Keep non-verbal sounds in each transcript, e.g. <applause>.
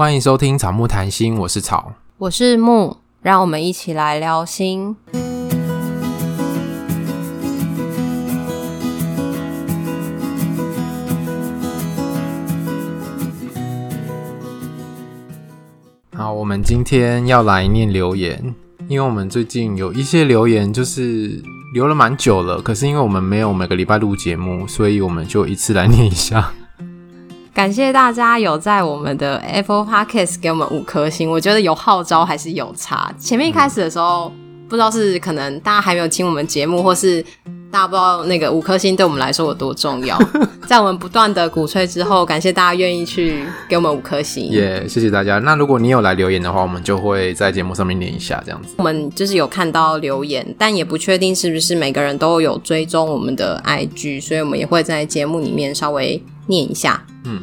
欢迎收听草木谈心，我是草，我是木，让我们一起来聊心。好，我们今天要来念留言，因为我们最近有一些留言就是留了蛮久了，可是因为我们没有每个礼拜录节目，所以我们就一次来念一下。感谢大家有在我们的 Apple Podcast 给我们五颗星，我觉得有号召还是有差。前面一开始的时候，不知道是可能大家还没有听我们节目，或是大家不知道那个五颗星对我们来说有多重要。<laughs> 在我们不断的鼓吹之后，感谢大家愿意去给我们五颗星，也、yeah, 谢谢大家。那如果你有来留言的话，我们就会在节目上面念一下这样子。我们就是有看到留言，但也不确定是不是每个人都有追踪我们的 IG，所以我们也会在节目里面稍微念一下。嗯，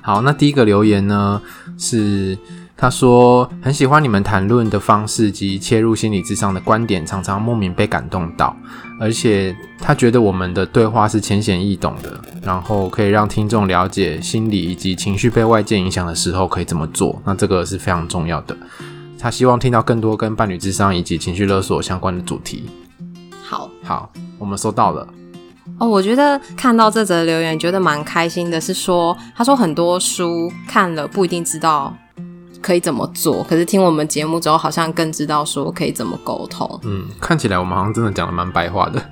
好，那第一个留言呢，是他说很喜欢你们谈论的方式及切入心理智商的观点，常常莫名被感动到，而且他觉得我们的对话是浅显易懂的，然后可以让听众了解心理以及情绪被外界影响的时候可以怎么做，那这个是非常重要的。他希望听到更多跟伴侣智商以及情绪勒索相关的主题。好，好，我们收到了。哦，我觉得看到这则留言，觉得蛮开心的。是说，他说很多书看了不一定知道可以怎么做，可是听我们节目之后，好像更知道说可以怎么沟通。嗯，看起来我们好像真的讲的蛮白话的，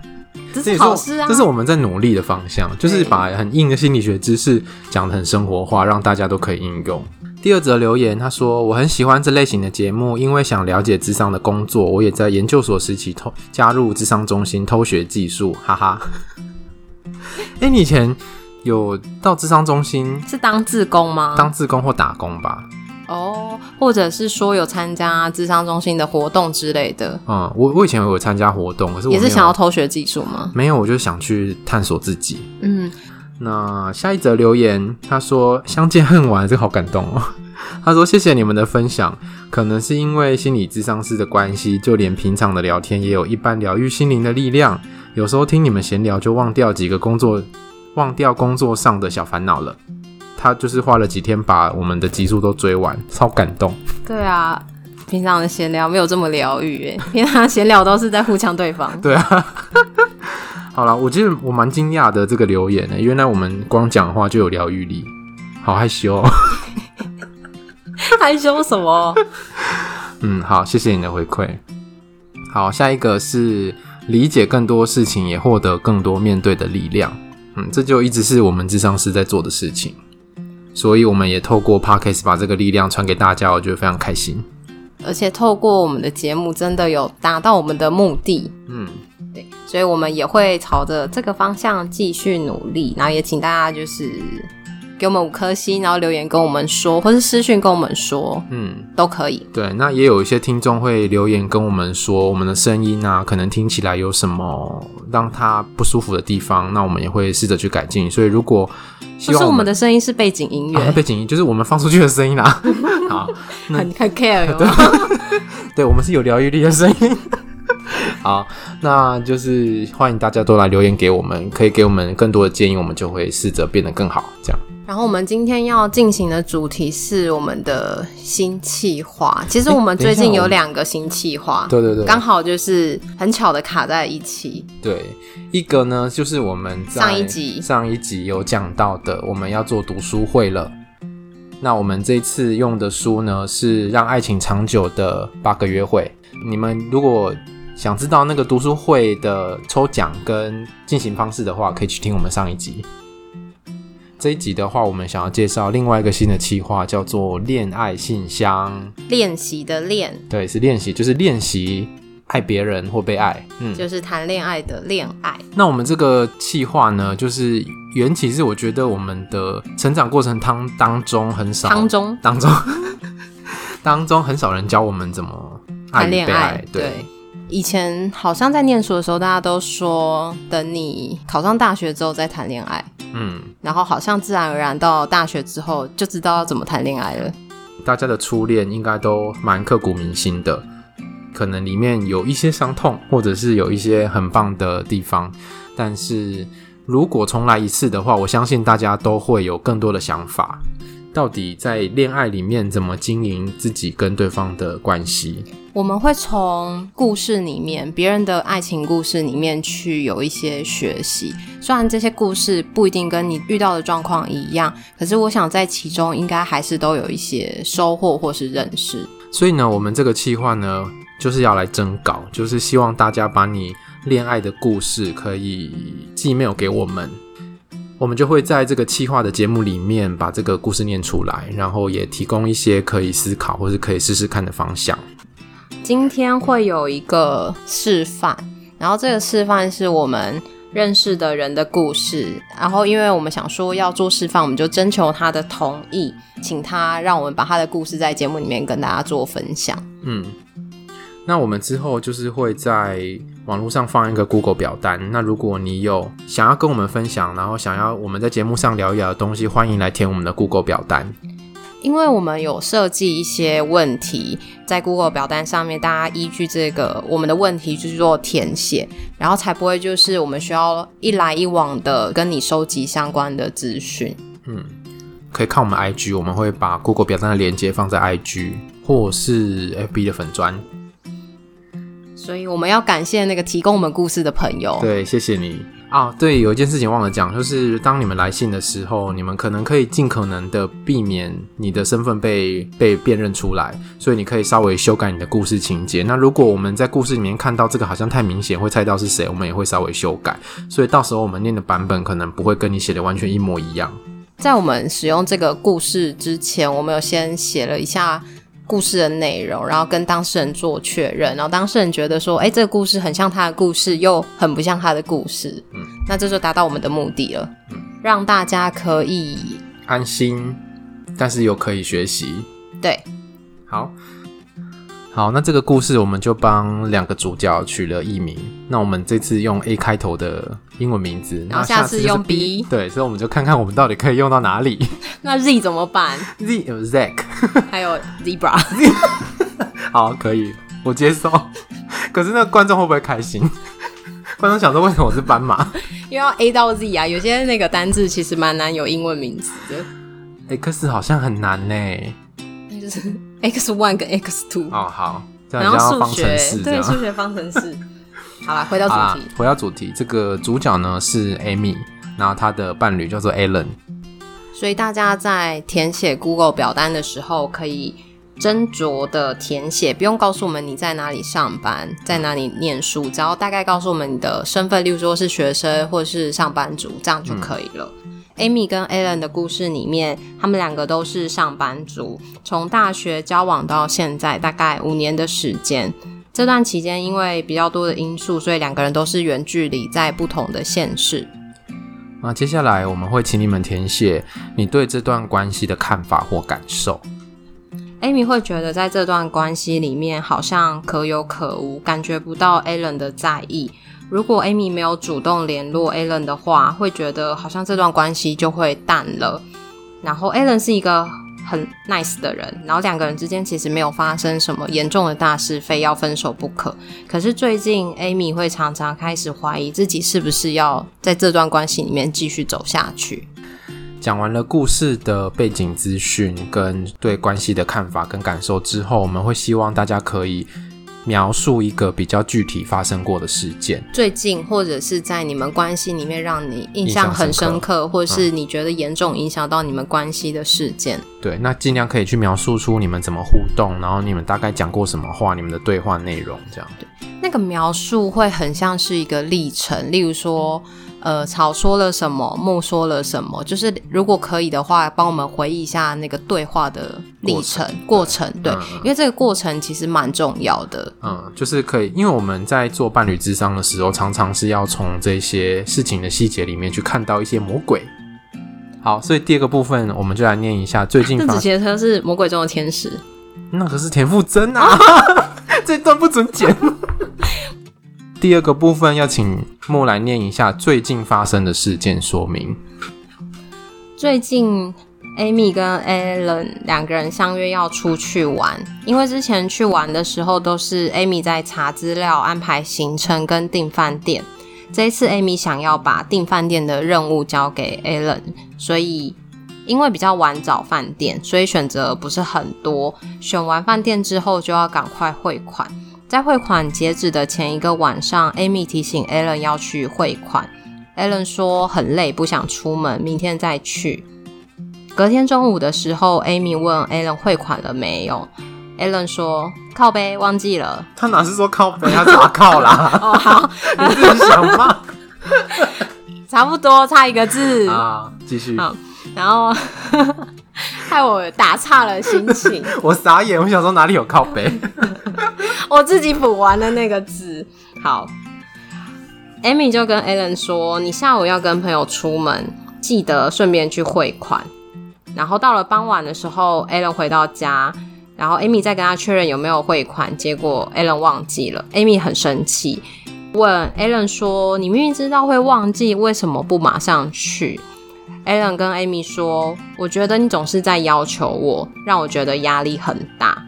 这是好事啊！这是我们在努力的方向，就是把很硬的心理学知识讲的很生活化，让大家都可以应用。第二则留言，他说我很喜欢这类型的节目，因为想了解智商的工作，我也在研究所时期偷加入智商中心偷学技术，哈哈。哎、欸，你以前有到智商中心是当志工吗？当志工或打工吧。哦，或者是说有参加智商中心的活动之类的。嗯，我我以前有参加活动，可是我也是想要偷学技术吗？没有，我就想去探索自己。嗯，那下一则留言，他说相见恨晚，这个好感动哦。<laughs> 他说谢谢你们的分享，可能是因为心理智商师的关系，就连平常的聊天也有一般疗愈心灵的力量。有时候听你们闲聊，就忘掉几个工作，忘掉工作上的小烦恼了。他就是花了几天把我们的集数都追完，超感动。对啊，平常的闲聊没有这么疗愈诶，<laughs> 平常闲聊都是在互呛对方。对啊，<laughs> 好了，我记得我蛮惊讶的这个留言呢，原来我们光讲话就有疗愈力，好害羞哦。<laughs> 害羞什么？嗯，好，谢谢你的回馈。好，下一个是。理解更多事情，也获得更多面对的力量。嗯，这就一直是我们智商师在做的事情，所以我们也透过 Podcast 把这个力量传给大家，我觉得非常开心。而且透过我们的节目，真的有达到我们的目的。嗯，对，所以我们也会朝着这个方向继续努力，然后也请大家就是。给我们五颗星，然后留言跟我们说，或是私讯跟我们说，嗯，都可以。对，那也有一些听众会留言跟我们说，我们的声音啊，可能听起来有什么让他不舒服的地方，那我们也会试着去改进。所以如果希望我们，就是我们的声音是背景音乐，啊，背景音就是我们放出去的声音啦。<laughs> 好，很很 care 有没有？<laughs> 对，对，我们是有疗愈力的声音。<laughs> 好，那就是欢迎大家都来留言给我们，可以给我们更多的建议，我们就会试着变得更好，这样。然后我们今天要进行的主题是我们的新企划。其实我们最近有两个新企划，对对对，刚好就是很巧的卡在一起。对，一个呢就是我们在上一集上一集有讲到的，我们要做读书会了。那我们这次用的书呢是《让爱情长久的八个约会》。你们如果想知道那个读书会的抽奖跟进行方式的话，可以去听我们上一集。这一集的话，我们想要介绍另外一个新的企划，叫做“恋爱信箱”。练习的练，对，是练习，就是练习爱别人或被爱，嗯，就是谈恋爱的恋爱。那我们这个企划呢，就是缘起是我觉得我们的成长过程当当中很少当中。当中。<laughs> 当中很少人教我们怎么爱与被爱，对。对。以前好像在念书的时候，大家都说等你考上大学之后再谈恋爱，嗯，然后好像自然而然到大学之后就知道要怎么谈恋爱了。大家的初恋应该都蛮刻骨铭心的，可能里面有一些伤痛，或者是有一些很棒的地方。但是如果重来一次的话，我相信大家都会有更多的想法。到底在恋爱里面怎么经营自己跟对方的关系。我们会从故事里面，别人的爱情故事里面去有一些学习。虽然这些故事不一定跟你遇到的状况一样，可是我想在其中应该还是都有一些收获或是认识。所以呢，我们这个计划呢，就是要来征稿，就是希望大家把你恋爱的故事可以寄 email 给我们，我们就会在这个企划的节目里面把这个故事念出来，然后也提供一些可以思考或是可以试试看的方向。今天会有一个示范，然后这个示范是我们认识的人的故事，然后因为我们想说要做示范，我们就征求他的同意，请他让我们把他的故事在节目里面跟大家做分享。嗯，那我们之后就是会在网络上放一个 Google 表单，那如果你有想要跟我们分享，然后想要我们在节目上聊一聊的东西，欢迎来填我们的 Google 表单。因为我们有设计一些问题在 Google 表单上面，大家依据这个我们的问题去做填写，然后才不会就是我们需要一来一往的跟你收集相关的资讯。嗯，可以看我们 IG，我们会把 Google 表单的链接放在 IG 或是 FB 的粉专。所以我们要感谢那个提供我们故事的朋友。对，谢谢你。啊，对，有一件事情忘了讲，就是当你们来信的时候，你们可能可以尽可能的避免你的身份被被辨认出来，所以你可以稍微修改你的故事情节。那如果我们在故事里面看到这个好像太明显，会猜到是谁，我们也会稍微修改。所以到时候我们念的版本可能不会跟你写的完全一模一样。在我们使用这个故事之前，我们有先写了一下。故事的内容，然后跟当事人做确认，然后当事人觉得说，哎，这个故事很像他的故事，又很不像他的故事，嗯，那这就达到我们的目的了，嗯，让大家可以安心，但是又可以学习，对，好。好，那这个故事我们就帮两个主角取了艺名。那我们这次用 A 开头的英文名字，然后下次用 B。对，所以我们就看看我们到底可以用到哪里。<laughs> 那 Z 怎么办？Z 有 Zack，<laughs> 还有 Zebra。<laughs> 好，可以，我接受。可是那个观众会不会开心？观众想说，为什么我是斑马？因为要 A 到 Z 啊，有些那个单字其实蛮难有英文名字的。X 好像很难呢。那就是 X one 跟 X two 哦，好，然后数学对数学方程式。好了，回到主题，回到主题，这个主角呢是 Amy，然后他的伴侣叫做 Alan。所以大家在填写 Google 表单的时候，可以斟酌的填写，不用告诉我们你在哪里上班，在哪里念书，只要大概告诉我们你的身份，例如说是学生或是上班族，这样就可以了。嗯 Amy 跟 Alan 的故事里面，他们两个都是上班族，从大学交往到现在大概五年的时间。这段期间因为比较多的因素，所以两个人都是远距离在不同的县市。那接下来我们会请你们填写你对这段关系的看法或感受。Amy 会觉得在这段关系里面好像可有可无，感觉不到 Alan 的在意。如果 Amy 没有主动联络 Alan 的话，会觉得好像这段关系就会淡了。然后 Alan 是一个很 nice 的人，然后两个人之间其实没有发生什么严重的大事，非要分手不可。可是最近 Amy 会常常开始怀疑自己是不是要在这段关系里面继续走下去。讲完了故事的背景资讯跟对关系的看法跟感受之后，我们会希望大家可以。描述一个比较具体发生过的事件，最近或者是在你们关系里面让你印象很深刻，深刻或是你觉得严重影响到你们关系的事件。嗯。对，那尽量可以去描述出你们怎么互动，然后你们大概讲过什么话，你们的对话内容这样。对，那个描述会很像是一个历程，例如说。呃，草说了什么，木说了什么，就是如果可以的话，帮我们回忆一下那个对话的历程过程，对，因为这个过程其实蛮重要的。嗯，就是可以，因为我们在做伴侣智商的时候，常常是要从这些事情的细节里面去看到一些魔鬼。好，所以第二个部分，我们就来念一下最近发。邓紫棋她是魔鬼中的天使，那可是田馥甄啊，<laughs> 这段不准剪。第二个部分要请木来念一下最近发生的事件说明。最近，Amy 跟 Alan 两个人相约要出去玩，因为之前去玩的时候都是 Amy 在查资料、安排行程跟订饭店。这一次，Amy 想要把订饭店的任务交给 Alan，所以因为比较晚找饭店，所以选择不是很多。选完饭店之后，就要赶快汇款。在汇款截止的前一个晚上，Amy 提醒 Alan 要去汇款。Alan 说很累，不想出门，明天再去。隔天中午的时候，Amy 问 Alan 汇款了没有？Alan 说靠背，忘记了。他哪是说靠北，他咋靠啦？哦，好，<laughs> 你自己想嘛。<laughs> 差不多，差一个字啊，继续。好，然后 <laughs> 害我打岔了心情。<laughs> 我傻眼，我想说哪里有靠背？<laughs> 我自己补完了那个字。好，Amy 就跟 Alan 说：“你下午要跟朋友出门，记得顺便去汇款。”然后到了傍晚的时候，Alan 回到家，然后 Amy 再跟他确认有没有汇款，结果 Alan 忘记了，Amy 很生气，问 Alan 说：“你明明知道会忘记，为什么不马上去？”Alan 跟 Amy 说：“我觉得你总是在要求我，让我觉得压力很大。”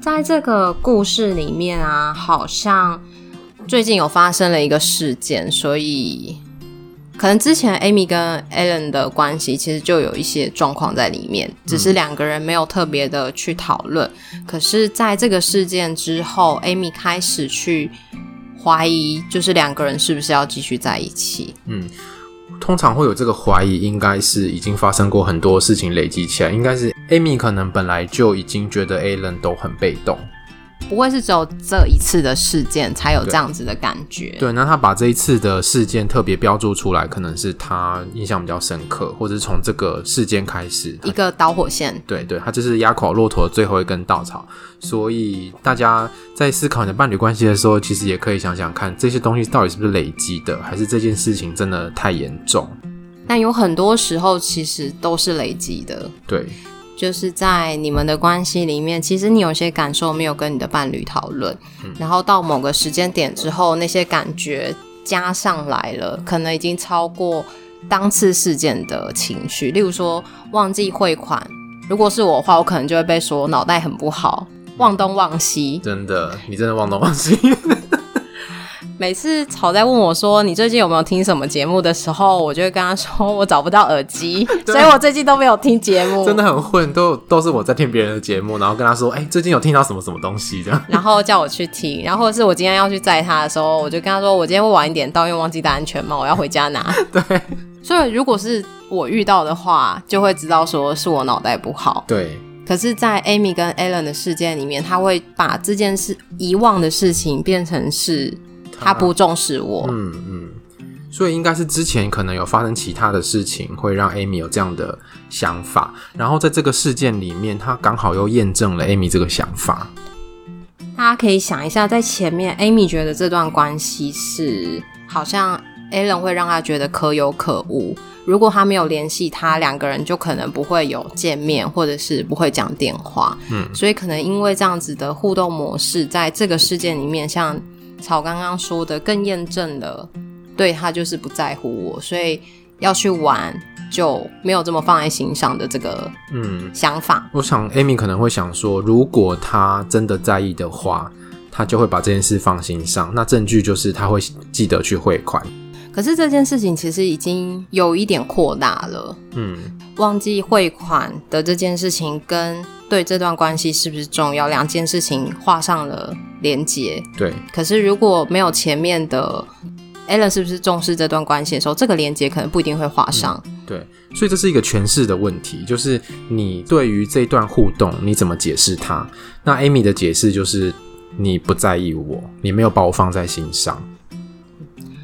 在这个故事里面啊，好像最近有发生了一个事件，所以。可能之前 Amy 跟 Alan 的关系其实就有一些状况在里面，只是两个人没有特别的去讨论。可是在这个事件之后，Amy 开始去怀疑，就是两个人是不是要继续在一起？嗯，通常会有这个怀疑，应该是已经发生过很多事情累积起来，应该是 Amy 可能本来就已经觉得 Alan 都很被动。不会是只有这一次的事件才有这样子的感觉。对，那他把这一次的事件特别标注出来，可能是他印象比较深刻，或者是从这个事件开始一个导火线。对对，他就是压垮骆驼的最后一根稻草。所以大家在思考你的伴侣关系的时候，其实也可以想想看，这些东西到底是不是累积的，还是这件事情真的太严重？但有很多时候其实都是累积的。对。就是在你们的关系里面，其实你有些感受没有跟你的伴侣讨论，嗯，然后到某个时间点之后，那些感觉加上来了，可能已经超过当次事件的情绪。例如说忘记汇款，如果是我的话，我可能就会被说脑袋很不好，忘东忘西。真的，你真的忘东忘西。<laughs> 每次草在问我说，你最近有没有听什么节目的时候，我就会跟他说我找不到耳机，<laughs> 所以我最近都没有听节目。真的很混，都都是我在听别人的节目，然后跟他说，哎、欸，最近有听到什么什么东西这样，<laughs> 然后叫我去听，然后或者是我今天要去载他的时候，我就跟他说，我今天会晚一点到，因为忘记戴安全帽，我要回家拿。<laughs> 对，所以如果是我遇到的话，就会知道说是我脑袋不好。对，可是，在 Amy 跟 Alan 的事件里面，他会把这件事遗忘的事情变成是。他不重视我，嗯嗯，所以应该是之前可能有发生其他的事情，会让 Amy 有这样的想法，然后在这个事件里面，他刚好又验证了 Amy 这个想法。大家可以想一下，在前面 Amy 觉得这段关系是好像 Alan 会让他觉得可有可无，如果他没有联系他，两个人就可能不会有见面，或者是不会讲电话。嗯，所以可能因为这样子的互动模式，在这个事件里面，像。草刚刚说的更验证了，对，他就是不在乎我，所以要去玩就没有这么放在心上的这个嗯想法。嗯，我想 Amy 可能会想说，如果他真的在意的话，他就会把这件事放心上。那证据就是他会记得去汇款。可是这件事情其实已经有一点扩大了。嗯，忘记汇款的这件事情跟。对这段关系是不是重要？两件事情画上了连结。对。可是如果没有前面的 Alan 是不是重视这段关系的时候，这个连结可能不一定会画上。嗯。对。所以这是一个诠释的问题，就是你对于这段互动你怎么解释它？那 Amy 的解释就是你不在意我，你没有把我放在心上。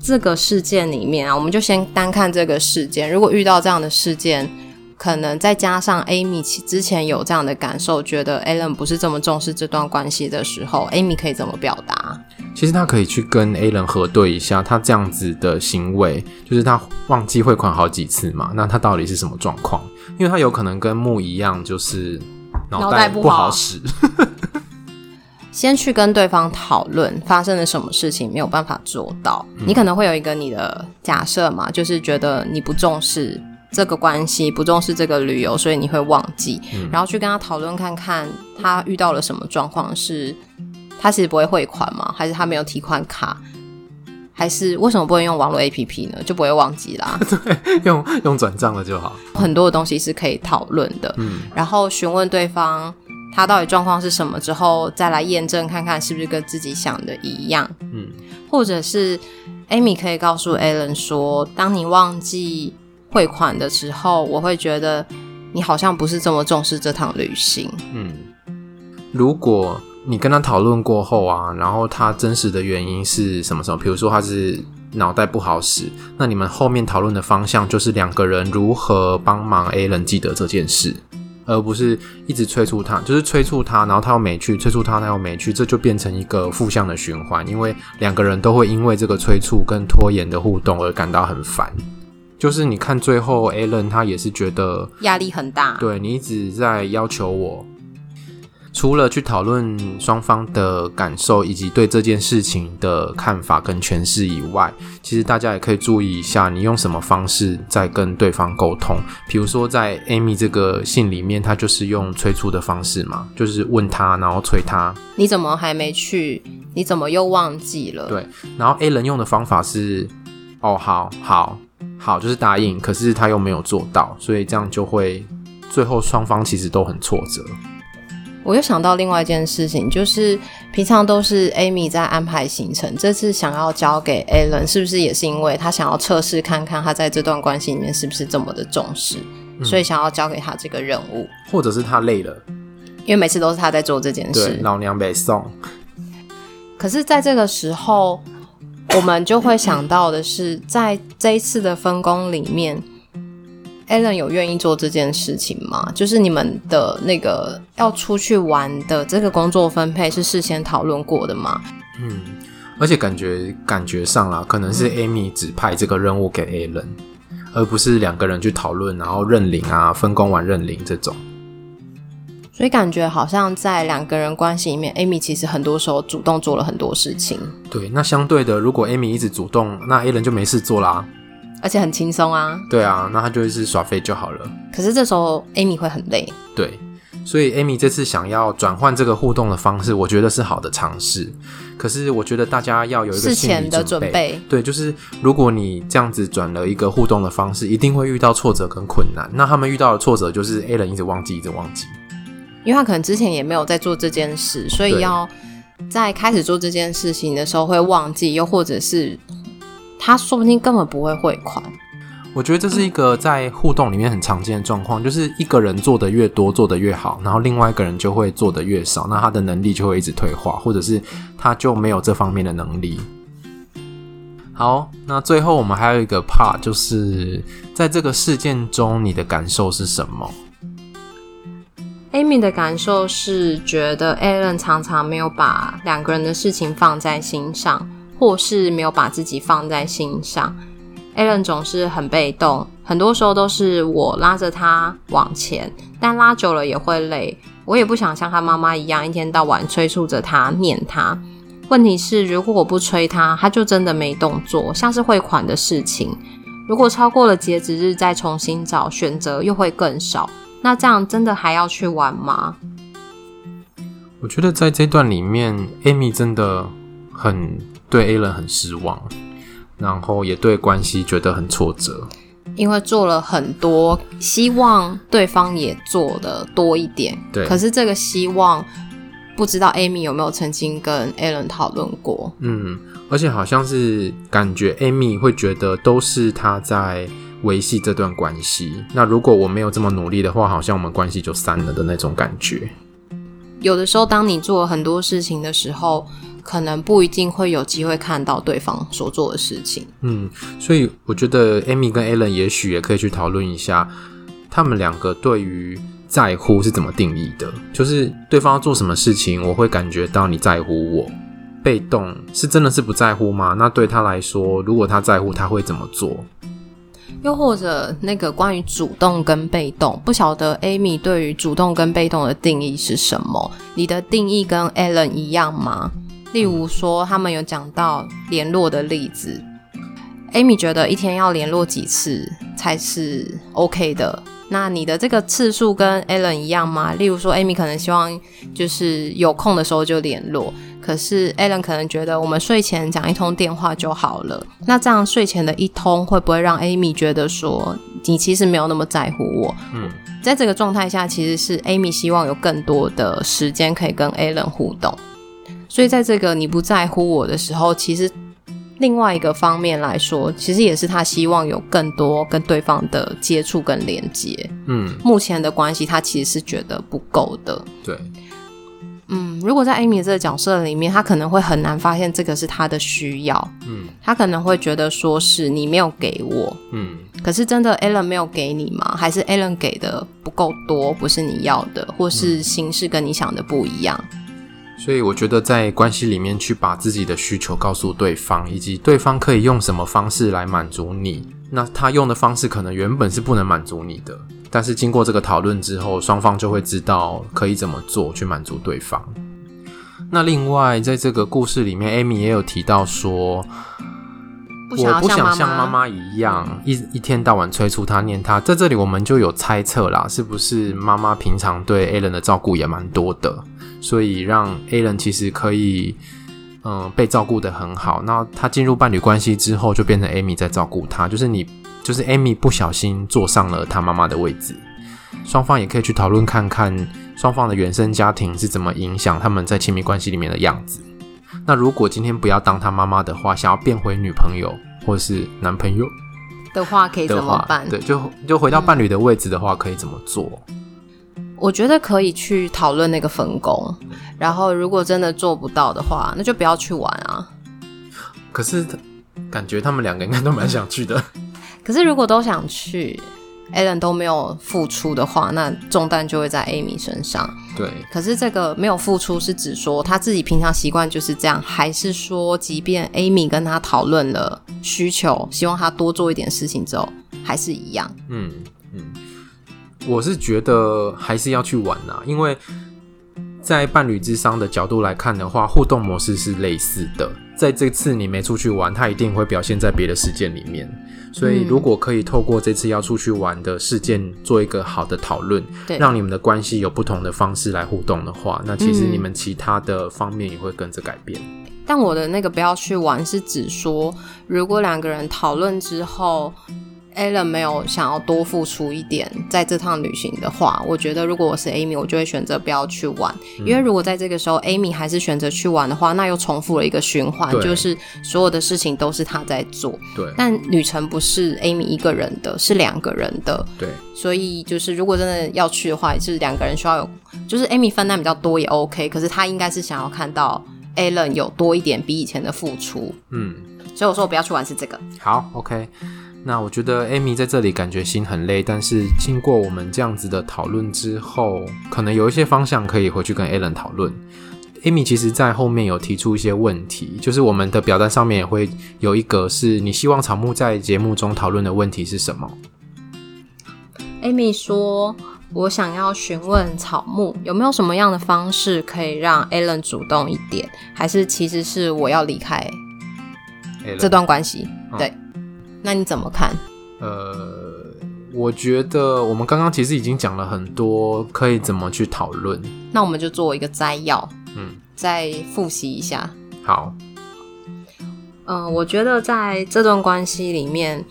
这个事件里面啊，我们就先单看这个事件。如果遇到这样的事件，可能再加上 Amy 之前有这样的感受，觉得 Alan 不是这么重视这段关系的时候，Amy 可以怎么表达？其实他可以去跟 Alan 核对一下，他这样子的行为，就是他忘记汇款好几次嘛，那他到底是什么状况？因为他有可能跟木一样，就是脑袋不好使。好先去跟对方讨论发生了什么事情，没有办法做到，嗯、你可能会有一个你的假设嘛，就是觉得你不重视。这个关系不重视这个旅游，所以你会忘记，嗯、然后去跟他讨论看看他遇到了什么状况，是他其实不会汇款吗？还是他没有提款卡？还是为什么不能用网络 APP 呢？就不会忘记啦。<laughs> 对，用用转账的就好。很多的东西是可以讨论的。嗯，然后询问对方他到底状况是什么之后，再来验证看看是不是跟自己想的一样。嗯，或者是 Amy 可以告诉 Alan 说，当你忘记汇款的时候，我会觉得你好像不是这么重视这趟旅行。嗯，如果。你跟他讨论过后啊，然后他真实的原因是什么什么？比如说他是脑袋不好使，那你们后面讨论的方向就是两个人如何帮忙 A 人记得这件事，而不是一直催促他，就是催促他，然后他又没去，催促他，他又没去，这就变成一个负向的循环，因为两个人都会因为这个催促跟拖延的互动而感到很烦。就是你看最后 Alan 他也是觉得压力很大，对，你一直在要求我。除了去讨论双方的感受以及对这件事情的看法跟诠释以外，其实大家也可以注意一下，你用什么方式在跟对方沟通。比如说，在 Amy 这个信里面，他就是用催促的方式嘛，就是问他，然后催他：“你怎么还没去？你怎么又忘记了？”对。然后 Alan 用的方法是：“哦，好，好，好，就是答应。”可是他又没有做到，所以这样就会最后双方其实都很挫折。我又想到另外一件事情，就是平常都是 Amy 在安排行程，这次想要交给 Alan，是不是也是因为他想要测试看看他在这段关系里面是不是这么的重视，嗯、所以想要交给他这个任务，或者是他累了，因为每次都是他在做这件事，老娘没送。可是，在这个时候，我们就会想到的是，在这一次的分工里面。Alan 有愿意做这件事情吗？就是你们的那个要出去玩的这个工作分配是事先讨论过的吗？嗯，而且感觉感觉上啦，可能是 Amy 指派这个任务给 Alan，而不是两个人去讨论，然后认领啊，分工完认领这种。所以感觉好像在两个人关系里面，Amy 其实很多时候主动做了很多事情。对，那相对的，如果 Amy 一直主动，那 Alan 就没事做啦。而且很轻松啊，对啊，那他就是耍废就好了。可是这时候 Amy 会很累，对，所以 Amy 这次想要转换这个互动的方式，我觉得是好的尝试。可是我觉得大家要有一个事前的准备，对，就是如果你这样子转了一个互动的方式，一定会遇到挫折跟困难。那他们遇到的挫折就是 Alan 一直忘记，一直忘记，因为他可能之前也没有在做这件事，所以要在开始做这件事情的时候会忘记，又或者是。他说不定根本不会汇款。我觉得这是一个在互动里面很常见的状况，就是一个人做的越多，做的越好，然后另外一个人就会做的越少，那他的能力就会一直退化，或者是他就没有这方面的能力。好，那最后我们还有一个 part，就是在这个事件中，你的感受是什么？Amy 的感受是觉得 Alan 常常没有把两个人的事情放在心上。或是没有把自己放在心上，Allen 总是很被动，很多时候都是我拉着他往前，但拉久了也会累。我也不想像他妈妈一样，一天到晚催促着他、念他。问题是，如果我不催他，他就真的没动作，像是汇款的事情，如果超过了截止日再重新找选择，又会更少。那这样真的还要去玩吗？我觉得在这段里面，Amy 真的很。对 Alan 很失望，然后也对关系觉得很挫折，因为做了很多，希望对方也做的多一点。对，可是这个希望，不知道 Amy 有没有曾经跟 Alan 讨论过？嗯，而且好像是感觉 Amy 会觉得都是他在维系这段关系。那如果我没有这么努力的话，好像我们关系就散了的那种感觉。有的时候，当你做了很多事情的时候。可能不一定会有机会看到对方所做的事情。嗯，所以我觉得 Amy 跟 Alan 也许也可以去讨论一下，他们两个对于在乎是怎么定义的。就是对方要做什么事情，我会感觉到你在乎我。被动是真的是不在乎吗？那对他来说，如果他在乎，他会怎么做？又或者那个关于主动跟被动，不晓得 Amy 对于主动跟被动的定义是什么？你的定义跟 Alan 一样吗？例如说，他们有讲到联络的例子，Amy 觉得一天要联络几次才是 OK 的。那你的这个次数跟 Alan 一样吗？例如说，Amy 可能希望就是有空的时候就联络，可是 Alan 可能觉得我们睡前讲一通电话就好了。那这样睡前的一通会不会让 Amy 觉得说你其实没有那么在乎我？嗯，在这个状态下，其实是 Amy 希望有更多的时间可以跟 Alan 互动。所以在这个你不在乎我的时候，其实。另外一个方面来说，其实也是他希望有更多跟对方的接触跟连接。嗯，目前的关系他其实是觉得不够的。对，嗯，如果在 Amy 这个角色里面，他可能会很难发现这个是他的需要。嗯，他可能会觉得说是你没有给我。嗯，可是真的 Alan 没有给你吗？还是 Alan 给的不够多，不是你要的，或是形式跟你想的不一样？所以我觉得在关系里面去把自己的需求告诉对方，以及对方可以用什么方式来满足你，那他用的方式可能原本是不能满足你的，但是经过这个讨论之后，双方就会知道可以怎么做去满足对方。那另外在这个故事里面，Amy 也有提到说，我不想像妈妈一样一一天到晚催促他念他。在这里我们就有猜测啦，是不是妈妈平常对 Alan 的照顾也蛮多的？所以让 Alan 其实可以，嗯，被照顾的很好。那他进入伴侣关系之后，就变成 Amy 在照顾他。就是你，就是 Amy 不小心坐上了他妈妈的位置。双方也可以去讨论看看，双方的原生家庭是怎么影响他们在亲密关系里面的样子。那如果今天不要当他妈妈的话，想要变回女朋友或是男朋友的话，可以怎么办？对，就就回到伴侣的位置的话，可以怎么做？我觉得可以去讨论那个分工，然后如果真的做不到的话，那就不要去玩啊。可是感觉他们两个应该都蛮想去的。<laughs> 可是如果都想去，Alan 都没有付出的话，那重担就会在 Amy 身上。对。可是这个没有付出是指说他自己平常习惯就是这样，还是说即便 Amy 跟他讨论了需求，希望他多做一点事情之后，还是一样？嗯嗯。我是觉得还是要去玩啊，因为在伴侣智商的角度来看的话，互动模式是类似的。在这次你没出去玩，他一定会表现在别的事件里面。所以如果可以透过这次要出去玩的事件做一个好的讨论，对，让你们的关系有不同的方式来互动的话，那其实你们其他的方面也会跟着改变。但我的那个不要去玩是指说，如果两个人讨论之后。Alan 没有想要多付出一点在这趟旅行的话，我觉得如果我是 Amy，我就会选择不要去玩。嗯、因为如果在这个时候 Amy 还是选择去玩的话，那又重复了一个循环，就是所有的事情都是他在做。对。但旅程不是 Amy 一个人的，是两个人的。对。所以就是如果真的要去的话，就是两个人需要有，就是 Amy 分担比较多也 OK。可是他应该是想要看到 Alan 有多一点比以前的付出。嗯。所以我说我不要去玩是这个。好，OK。那我觉得 Amy 在这里感觉心很累，但是经过我们这样子的讨论之后，可能有一些方向可以回去跟 Alan 讨论。Amy 其实在后面有提出一些问题，就是我们的表单上面也会有一个是你希望草木在节目中讨论的问题是什么？Amy 说：“我想要询问草木有没有什么样的方式可以让 Alan 主动一点，还是其实是我要离开这段关系？”对。那你怎么看？呃，我觉得我们刚刚其实已经讲了很多，可以怎么去讨论。那我们就做一个摘要，嗯，再复习一下。好。嗯、呃，我觉得在这段关系里面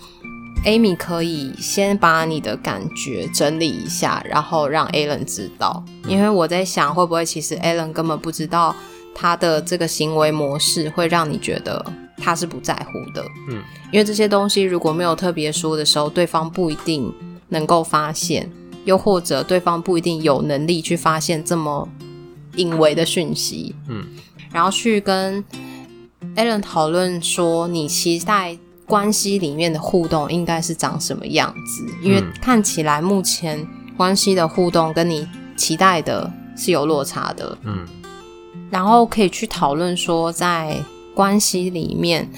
，Amy 可以先把你的感觉整理一下，然后让 Alan 知道。嗯、因为我在想，会不会其实 Alan 根本不知道他的这个行为模式会让你觉得。他是不在乎的，嗯，因为这些东西如果没有特别说的时候，对方不一定能够发现，又或者对方不一定有能力去发现这么隐微的讯息，嗯，然后去跟 Alan 讨论说，你期待关系里面的互动应该是长什么样子？因为看起来目前关系的互动跟你期待的是有落差的，嗯，然后可以去讨论说在。关系里面，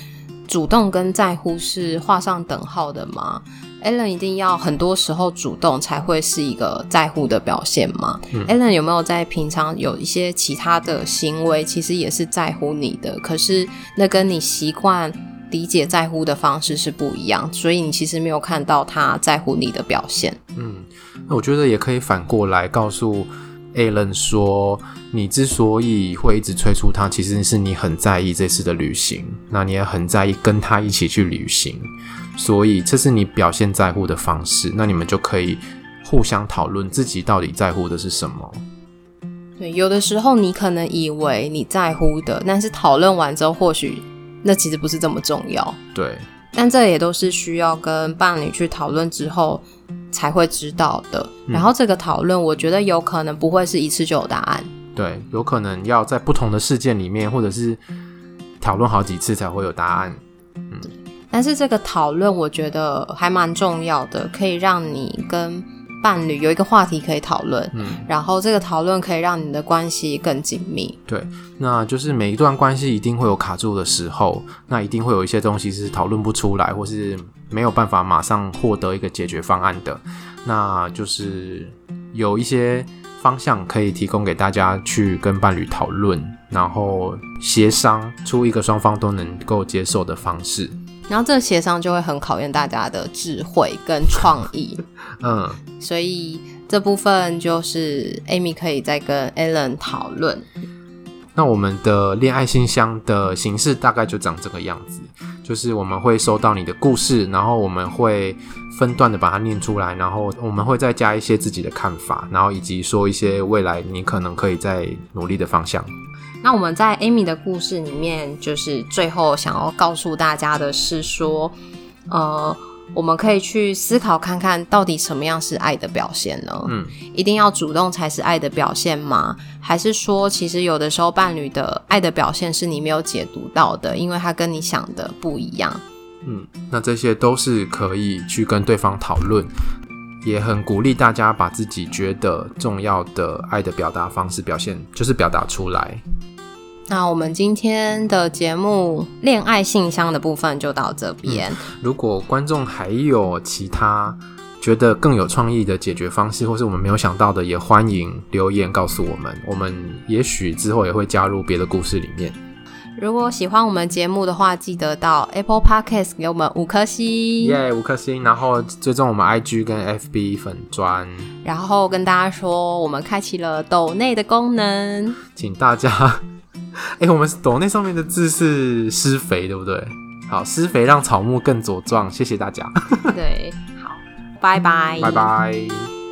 主动跟在乎是画上等号的吗？Allen 一定要很多时候主动才会是一个在乎的表现吗？嗯，Alan 有没有在平常有一些其他的行为，其实也是在乎你的，可是那跟你习惯理解在乎的方式是不一样，所以你其实没有看到他在乎你的表现。嗯，那我觉得也可以反过来告诉 Alan 说，你之所以会一直催促他，其实是你很在意这次的旅行，那你也很在意跟他一起去旅行，所以这是你表现在乎的方式。那你们就可以互相讨论自己到底在乎的是什么。对，有的时候你可能以为你在乎的，但是讨论完之后，或许那其实不是这么重要。对，但这也都是需要跟伴侣去讨论之后。才会知道的。然后这个讨论，我觉得有可能不会是一次就有答案。对，有可能要在不同的事件里面，或者是讨论好几次才会有答案。嗯，但是这个讨论，我觉得还蛮重要的，可以让你跟伴侣有一个话题可以讨论。嗯，然后这个讨论可以让你的关系更紧密。对，那就是每一段关系一定会有卡住的时候，那一定会有一些东西是讨论不出来，或是。没有办法马上获得一个解决方案的，那就是有一些方向可以提供给大家去跟伴侣讨论，然后协商出一个双方都能够接受的方式。然后这个协商就会很考验大家的智慧跟创意。<laughs> 嗯，所以这部分就是 Amy 可以再跟 Alan 讨论。那我们的恋爱信箱的形式大概就长这个样子。就是我们会收到你的故事，然后我们会分段的把它念出来，然后我们会再加一些自己的看法，然后以及说一些未来你可能可以再努力的方向。那我们在 Amy 的故事里面，就是最后想要告诉大家的是说，呃。我们可以去思考看看到底什么样是爱的表现呢？嗯，一定要主动才是爱的表现吗？还是说，其实有的时候伴侣的爱的表现是你没有解读到的，因为他跟你想的不一样。嗯，那这些都是可以去跟对方讨论，也很鼓励大家把自己觉得重要的爱的表达方式表现，就是表达出来。那我们今天的节目《恋爱信箱》的部分就到这边。嗯，如果观众还有其他觉得更有创意的解决方式，或是我们没有想到的，也欢迎留言告诉我们。我们也许之后也会加入别的故事里面。如果喜欢我们节目的话，记得到 Apple Podcast 给我们五颗星，耶，yeah, 五颗星。然后追踪我们 IG 跟 FB 粉砖，然后跟大家说，我们开启了抖内的功能，请大家。<laughs> 哎、欸，我们抖那上面的字是施肥，对不对？好，施肥让草木更茁壮，谢谢大家。<laughs> 对，好，拜拜，拜拜。